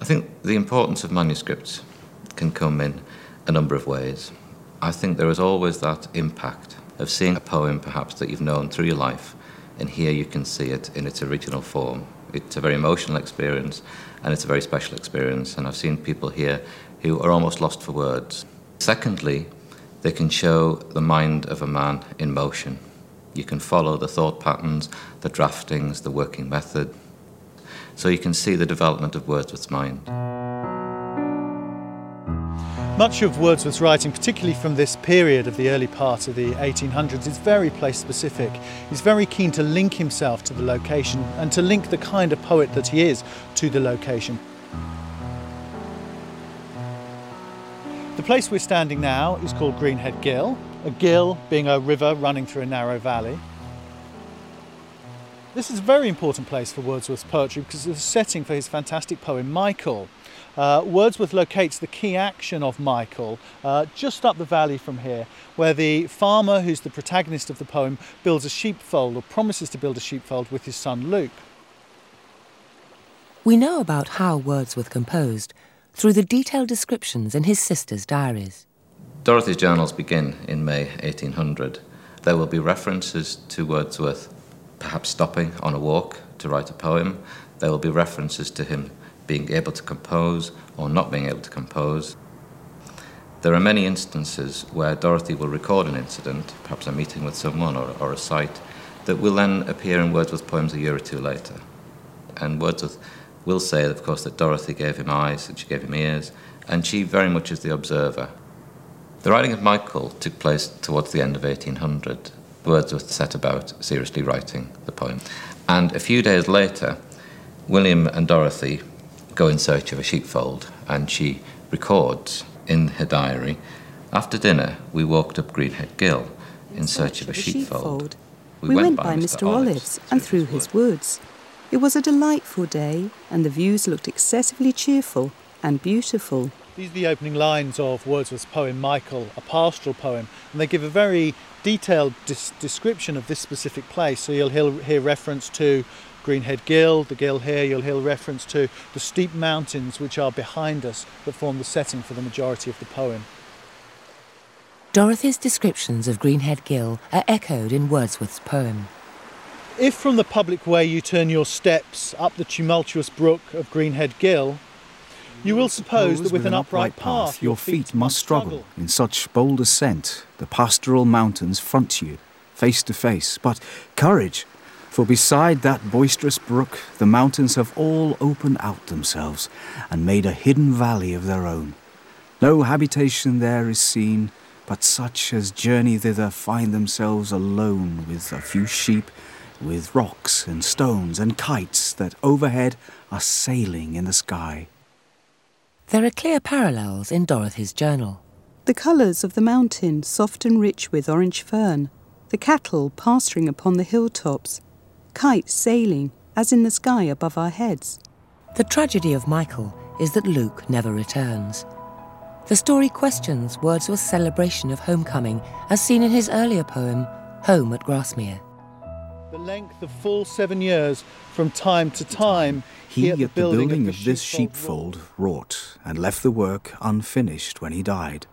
I think the importance of manuscripts can come in a number of ways. I think there is always that impact of seeing a poem perhaps that you've known through your life, and here you can see it in its original form. It's a very emotional experience, and it's a very special experience, and I've seen people here who are almost lost for words. Secondly, they can show the mind of a man in motion. You can follow the thought patterns, the draftings, the working method. So you can see the development of Wordsworth's mind. Much of Wordsworth's writing, particularly from this period of the early part of the 1800s, is very place specific. He's very keen to link himself to the location and to link the kind of poet that he is to the location. The place we're standing now is called Greenhead Gill, a gill being a river running through a narrow valley. This is a very important place for Wordsworth's poetry because it's a setting for his fantastic poem Michael. Uh, Wordsworth locates the key action of Michael uh, just up the valley from here, where the farmer, who's the protagonist of the poem, builds a sheepfold or promises to build a sheepfold with his son Luke. We know about how Wordsworth composed through the detailed descriptions in his sister's diaries. Dorothy's journals begin in May 1800. There will be references to Wordsworth perhaps stopping on a walk to write a poem. There will be references to him being able to compose or not being able to compose. There are many instances where Dorothy will record an incident, perhaps a meeting with someone or, or a sight, that will then appear in Wordsworth's poems a year or two later. And Wordsworth will say, of course, that Dorothy gave him eyes and she gave him ears, and she very much is the observer. The writing of Michael took place towards the end of 1800. Wordsworth set about seriously writing the poem. And a few days later, William and Dorothy go in search of a sheepfold, and she records in her diary After dinner, we walked up Greenhead Gill in search of a sheepfold. We, we went, went by Mr. Olliff's and through his woods. It was a delightful day, and the views looked excessively cheerful and beautiful. These are the opening lines of Wordsworth's poem Michael, a pastoral poem, and they give a very detailed description of this specific place. So you'll hear, hear reference to Greenhead Gill, the gill here, you'll hear reference to the steep mountains which are behind us that form the setting for the majority of the poem. Dorothy's descriptions of Greenhead Gill are echoed in Wordsworth's poem. If from the public way you turn your steps up the tumultuous brook of Greenhead Gill, you will suppose that with an upright path your feet must struggle in such bold ascent. The pastoral mountains front you, face to face. But courage, for beside that boisterous brook, the mountains have all opened out themselves and made a hidden valley of their own. No habitation there is seen, but such as journey thither find themselves alone with a few sheep with rocks and stones and kites that overhead are sailing in the sky. There are clear parallels in Dorothy's journal. The colours of the mountain soft and rich with orange fern, the cattle pasturing upon the hilltops, kites sailing as in the sky above our heads. The tragedy of Michael is that Luke never returns. The story questions Wordsworth's celebration of homecoming as seen in his earlier poem, Home at Grasmere the length of full seven years from time to time. He, at the building, of this sheepfold wrought, and left the work unfinished when he died.